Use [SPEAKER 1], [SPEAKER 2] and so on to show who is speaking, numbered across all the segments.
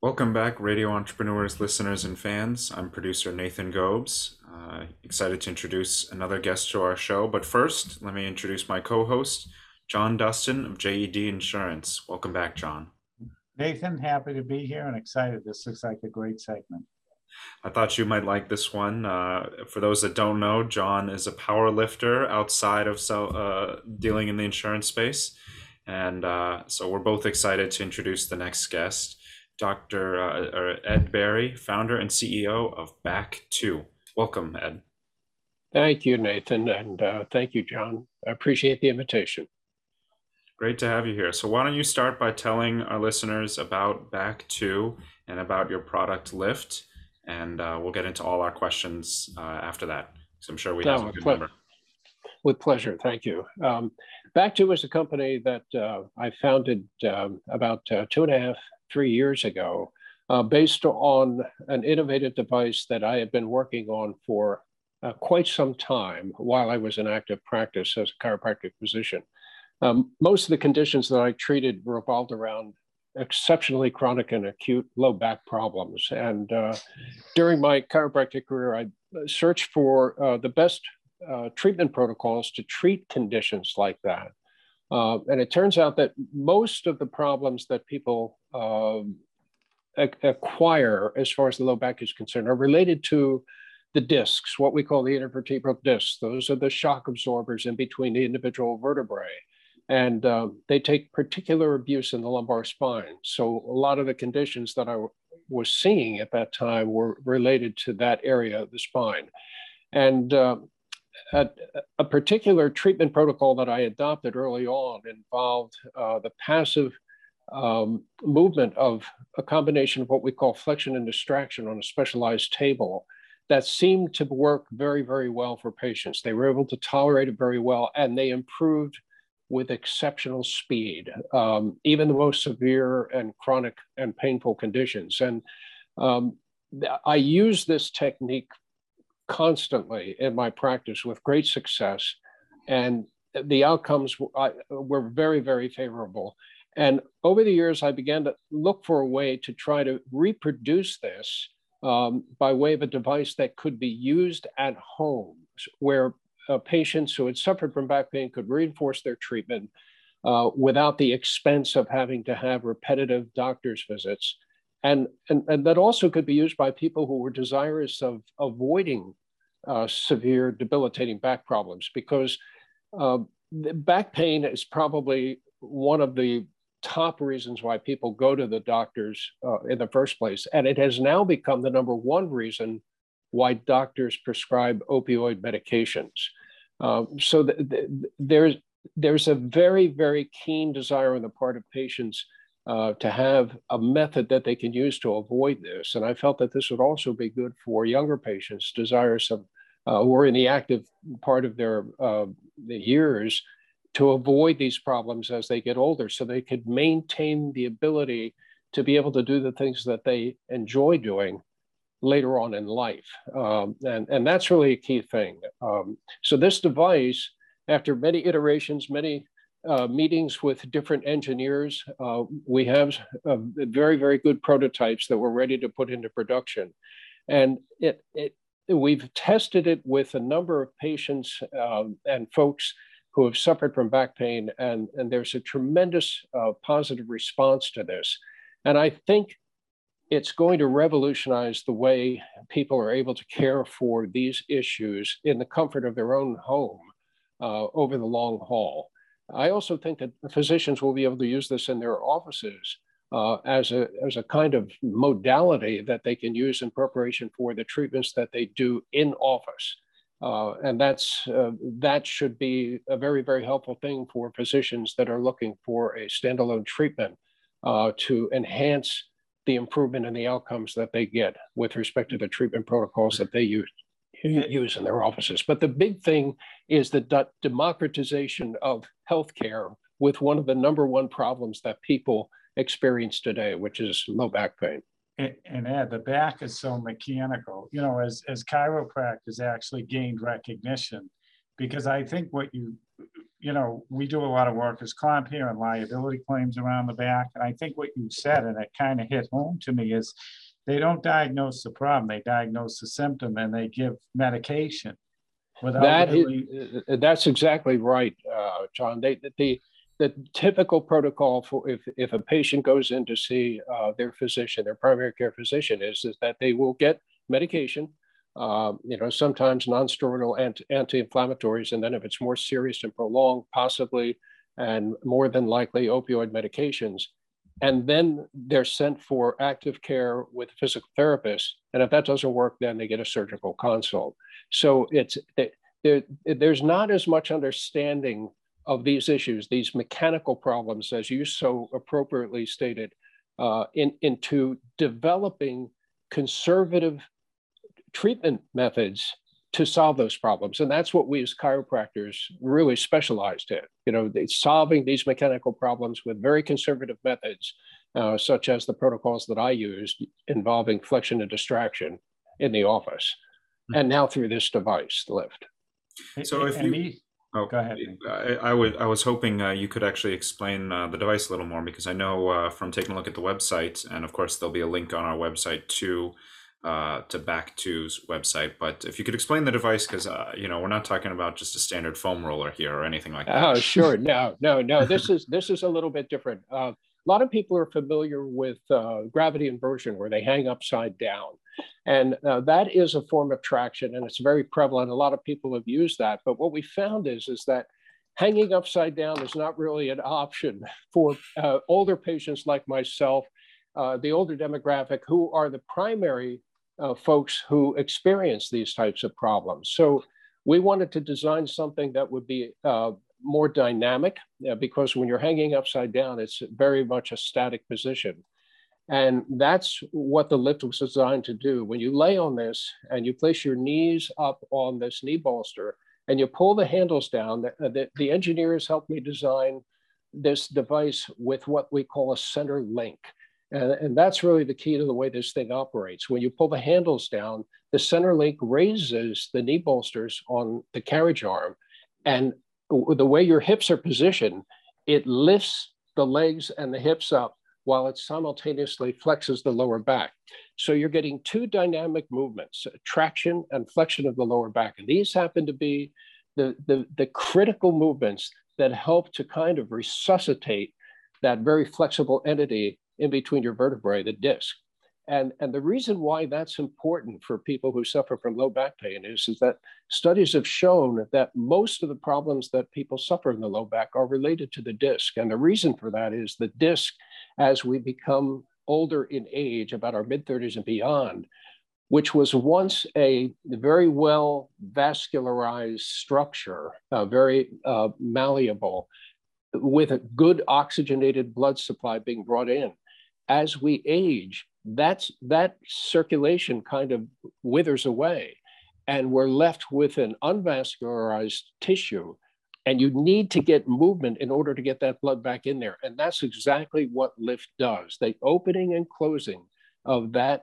[SPEAKER 1] Welcome back, radio entrepreneurs, listeners, and fans. I'm producer Nathan Gobes. Uh, excited to introduce another guest to our show. But first, let me introduce my co host, John Dustin of JED Insurance. Welcome back, John.
[SPEAKER 2] Nathan, happy to be here and excited. This looks like a great segment.
[SPEAKER 1] I thought you might like this one. Uh, for those that don't know, John is a power lifter outside of uh, dealing in the insurance space. And uh, so we're both excited to introduce the next guest. Dr. Uh, Ed Berry, founder and CEO of Back2. Welcome, Ed.
[SPEAKER 3] Thank you, Nathan, and uh, thank you, John. I appreciate the invitation.
[SPEAKER 1] Great to have you here. So, why don't you start by telling our listeners about Back2 and about your product Lift, and uh, we'll get into all our questions uh, after that. So, I'm sure we have a good ple- number.
[SPEAKER 3] With pleasure, thank you. Um, Back2 is a company that uh, I founded um, about uh, two and a half three years ago, uh, based on an innovative device that I had been working on for uh, quite some time while I was in active practice as a chiropractic physician. Um, most of the conditions that I treated revolved around exceptionally chronic and acute low back problems. And uh, during my chiropractic career, I searched for uh, the best uh, treatment protocols to treat conditions like that. Uh, and it turns out that most of the problems that people um, acquire as far as the low back is concerned are related to the discs, what we call the intervertebral discs. Those are the shock absorbers in between the individual vertebrae. And um, they take particular abuse in the lumbar spine. So a lot of the conditions that I was seeing at that time were related to that area of the spine. And um, a, a, particular treatment protocol that I adopted early on involved uh, the passive um, movement of a combination of what we call flexion and distraction on a specialized table that seemed to work very, very well for patients. They were able to tolerate it very well and they improved with exceptional speed, um, even the most severe and chronic and painful conditions. And um, I use this technique constantly in my practice with great success. And the outcomes were very, very favorable. And over the years, I began to look for a way to try to reproduce this um, by way of a device that could be used at home, where uh, patients who had suffered from back pain could reinforce their treatment uh, without the expense of having to have repetitive doctor's visits and, and, and that also could be used by people who were desirous of avoiding uh, severe debilitating back problems because uh, back pain is probably one of the top reasons why people go to the doctors uh, in the first place. And it has now become the number one reason why doctors prescribe opioid medications. Um, so th- th- there's, there's a very, very keen desire on the part of patients uh, to have a method that they can use to avoid this. And I felt that this would also be good for younger patients desirous of uh, who are in the active part of their uh, the years to avoid these problems as they get older so they could maintain the ability to be able to do the things that they enjoy doing later on in life. Um, and, and that's really a key thing. Um, so this device, after many iterations, many uh, meetings with different engineers. Uh, we have uh, very, very good prototypes that we're ready to put into production. And it, it we've tested it with a number of patients um, and folks who have suffered from back pain, and, and there's a tremendous uh, positive response to this. And I think it's going to revolutionize the way people are able to care for these issues in the comfort of their own home uh, over the long haul. I also think that physicians will be able to use this in their offices uh, as, a, as a kind of modality that they can use in preparation for the treatments that they do in office. Uh, and that's, uh, that should be a very, very helpful thing for physicians that are looking for a standalone treatment uh, to enhance the improvement in the outcomes that they get with respect to the treatment protocols that they use use in their offices. But the big thing is the democratization of healthcare with one of the number one problems that people experience today, which is low back pain.
[SPEAKER 2] And, Ed, the back is so mechanical, you know, as, as chiropractors actually gained recognition, because I think what you you know, we do a lot of workers' comp here and liability claims around the back. And I think what you said, and it kind of hit home to me, is they don't diagnose the problem, they diagnose the symptom and they give medication. Without
[SPEAKER 3] That
[SPEAKER 2] really,
[SPEAKER 3] is, uh, that's exactly right, uh, John. They, the, the typical protocol for if, if a patient goes in to see uh, their physician, their primary care physician, is, is that they will get medication, uh, you know, sometimes non-steroidal anti- anti-inflammatories, and then if it's more serious and prolonged, possibly, and more than likely opioid medications. And then they're sent for active care with a physical therapist. And if that doesn't work, then they get a surgical consult. So it's there, there's not as much understanding of these issues, these mechanical problems, as you so appropriately stated, uh, in, into developing conservative treatment methods to solve those problems. And that's what we as chiropractors really specialized in, you know, solving these mechanical problems with very conservative methods, uh, such as the protocols that I used involving flexion and distraction in the office. Mm-hmm. And now through this device, the lift.
[SPEAKER 1] So if you, Oh, go ahead. I, I, would. I was hoping uh, you could actually explain uh, the device a little more because I know uh, from taking a look at the website, and of course there'll be a link on our website to uh, to Back2's website. But if you could explain the device, because uh, you know we're not talking about just a standard foam roller here or anything like that.
[SPEAKER 3] Oh, sure. No, no, no. This is this is a little bit different. Uh, a lot of people are familiar with uh, gravity inversion, where they hang upside down. And uh, that is a form of traction, and it's very prevalent. A lot of people have used that. But what we found is, is that hanging upside down is not really an option for uh, older patients like myself, the older demographic, who are the primary uh, folks who experience these types of problems. So we wanted to design something that would be uh, more dynamic uh, because when you're hanging upside down, it's very much a static position. And that's what the lift was designed to do. When you lay on this and you place your knees up on this knee bolster and you pull the handles down, the, the, the engineers helped me design this device with what we call a center link. And, and that's really the key to the way this thing operates. When you pull the handles down, the center link raises the knee bolsters on the carriage arm. And the way your hips are positioned, it lifts the legs and the hips up while it simultaneously flexes the lower back. So you're getting two dynamic movements, traction and flexion of the lower back. And these happen to be the, the, the critical movements that help to kind of resuscitate that very flexible entity in between your vertebrae, the disc. And, and the reason why that's important for people who suffer from low back pain is, is that studies have shown that most of the problems that people suffer in the low back are related to the disc. And the reason for that is the disc, as we become older in age, about our mid 30s and beyond, which was once a very well vascularized structure, uh, very uh, malleable, with a good oxygenated blood supply being brought in. As we age, that's that circulation kind of withers away and we're left with an unvascularized tissue and you need to get movement in order to get that blood back in there and that's exactly what lift does. The opening and closing of that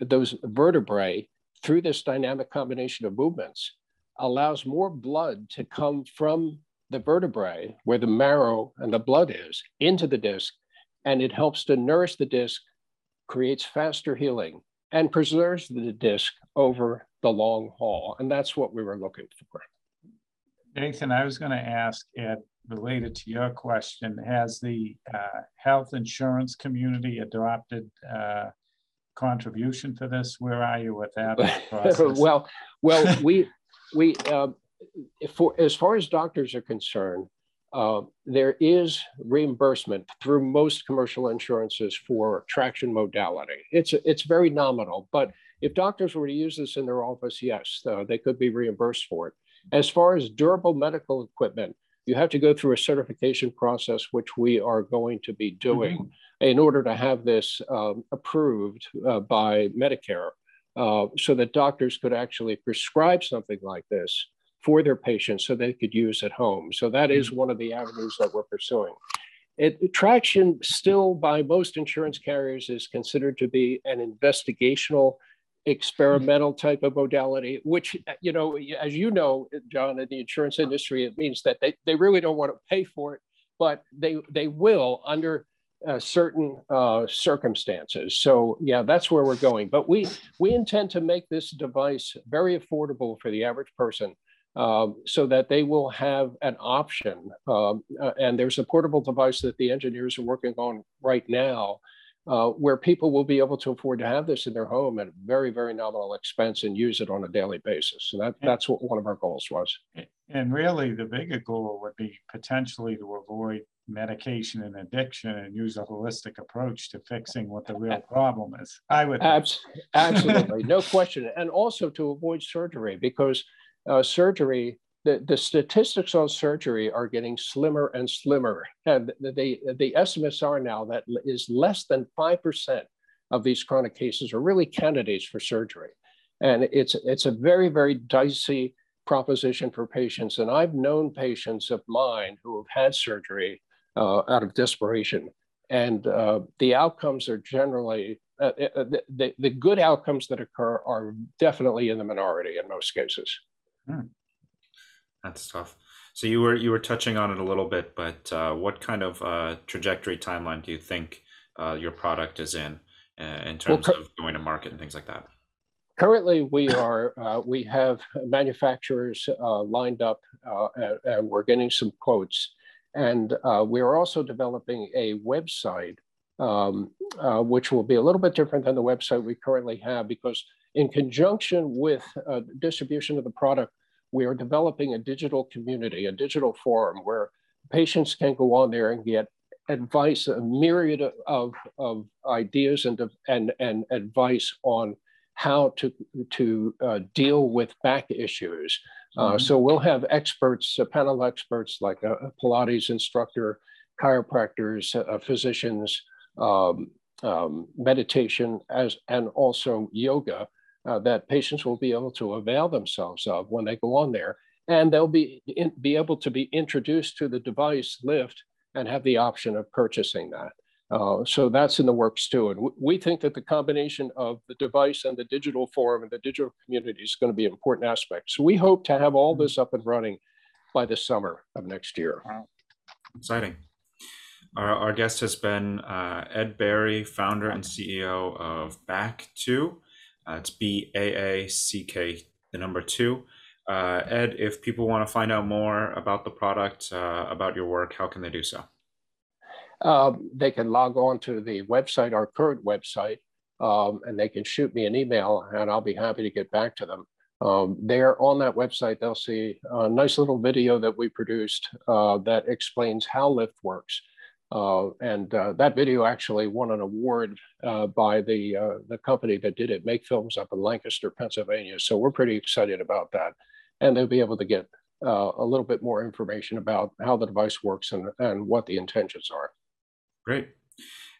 [SPEAKER 3] those vertebrae through this dynamic combination of movements allows more blood to come from the vertebrae where the marrow and the blood is into the disc and it helps to nourish the disc creates faster healing, and preserves the disc over the long haul. And that's what we were looking for.
[SPEAKER 2] Nathan, I was going to ask, Ed, related to your question, has the uh, health insurance community adopted uh, contribution for this? Where are you with that
[SPEAKER 3] well, well, we we uh, for as far as doctors are concerned, uh, there is reimbursement through most commercial insurances for traction modality. It's, it's very nominal, but if doctors were to use this in their office, yes, uh, they could be reimbursed for it. As far as durable medical equipment, you have to go through a certification process, which we are going to be doing mm-hmm. in order to have this um, approved uh, by Medicare uh, so that doctors could actually prescribe something like this for their patients so they could use at home. So that is mm-hmm. one of the avenues that we're pursuing. It, traction still by most insurance carriers is considered to be an investigational experimental type of modality, which, you know, as you know, John, in the insurance industry, it means that they, they really don't want to pay for it, but they, they will under uh, certain uh, circumstances. So yeah, that's where we're going. But we, we intend to make this device very affordable for the average person um, so that they will have an option. Um, uh, and there's a portable device that the engineers are working on right now uh, where people will be able to afford to have this in their home at a very, very nominal expense and use it on a daily basis. And that, that's what one of our goals was.
[SPEAKER 2] And really, the bigger goal would be potentially to avoid medication and addiction and use a holistic approach to fixing what the real problem is. I would.
[SPEAKER 3] Abs- absolutely, no question. And also to avoid surgery because uh, surgery the, the statistics on surgery are getting slimmer and slimmer. And the, the, estimates are now that is less than 5% of these chronic cases are really candidates for surgery. And it's, it's a very, very dicey proposition for patients. And I've known patients of mine who have had surgery uh, out of desperation. And uh, the outcomes are generally, uh, uh the, the good outcomes that occur are definitely in the minority in most cases. Hmm.
[SPEAKER 1] That's tough. So you were you were touching on it a little bit, but uh, what kind of uh, trajectory timeline do you think uh, your product is in uh, in terms well, of going to market and things like that?
[SPEAKER 3] Currently, we are uh, we have manufacturers uh, lined up, and, and, we're getting some quotes, and we are also developing a website, um, which will be a little bit different than the website we currently have because in conjunction with distribution of the product, we are developing a digital community, a digital forum where patients can go on there and get advice, a myriad of, of ideas and, and, and advice on how to, to uh, deal with back issues. Uh, mm-hmm. so we'll have experts, uh, panel experts like a, a Pilates instructor, chiropractors, uh, physicians, um, um, meditation, as and also yoga uh, that patients will be able to avail themselves of when they go on there. And they'll be, in, be able to be introduced to the device lift and have the option of purchasing that. Uh, so that's in the works too. And we think that the combination of the device and the digital forum and the digital community is going to be an important aspect. So we hope to have all this up and running by the summer of next year.
[SPEAKER 1] Exciting. Our, our guest has been uh, Ed Barry, founder and CEO of Back2. Uh, it's B A A C K, the number two. Uh, Ed, if people want to find out more about the product, uh, about your work, how can they do so?
[SPEAKER 3] Um, they can log on to the website, our current website, um, and they can shoot me an email, and I'll be happy to get back to them. Um, there on that website, they'll see a nice little video that we produced uh, that explains how Lift works. Uh, and uh, that video actually won an award uh, by the uh, the company that did it, Make Films, up in Lancaster, Pennsylvania. So we're pretty excited about that, and they'll be able to get uh, a little bit more information about how the device works and and what the intentions are.
[SPEAKER 1] Great.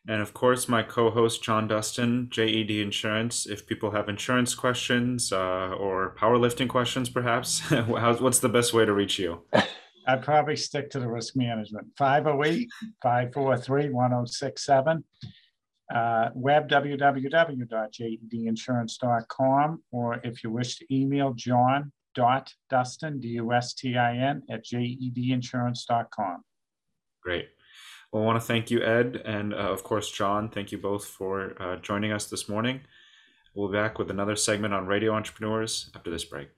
[SPEAKER 1] And of course, my co-host John Dustin, JED Insurance. If people have insurance questions uh, or powerlifting questions, perhaps, what's the best way to reach you?
[SPEAKER 2] I'd probably stick to the risk management. 508 543 1067. Uh, web www.jedinsurance.com, or if you wish to email John dot Dustin, D U S T I N, at jedinsurance.com.
[SPEAKER 1] Great. Well, I want to thank you, Ed, and uh, of course, John. Thank you both for uh, joining us this morning. We'll be back with another segment on radio entrepreneurs after this break.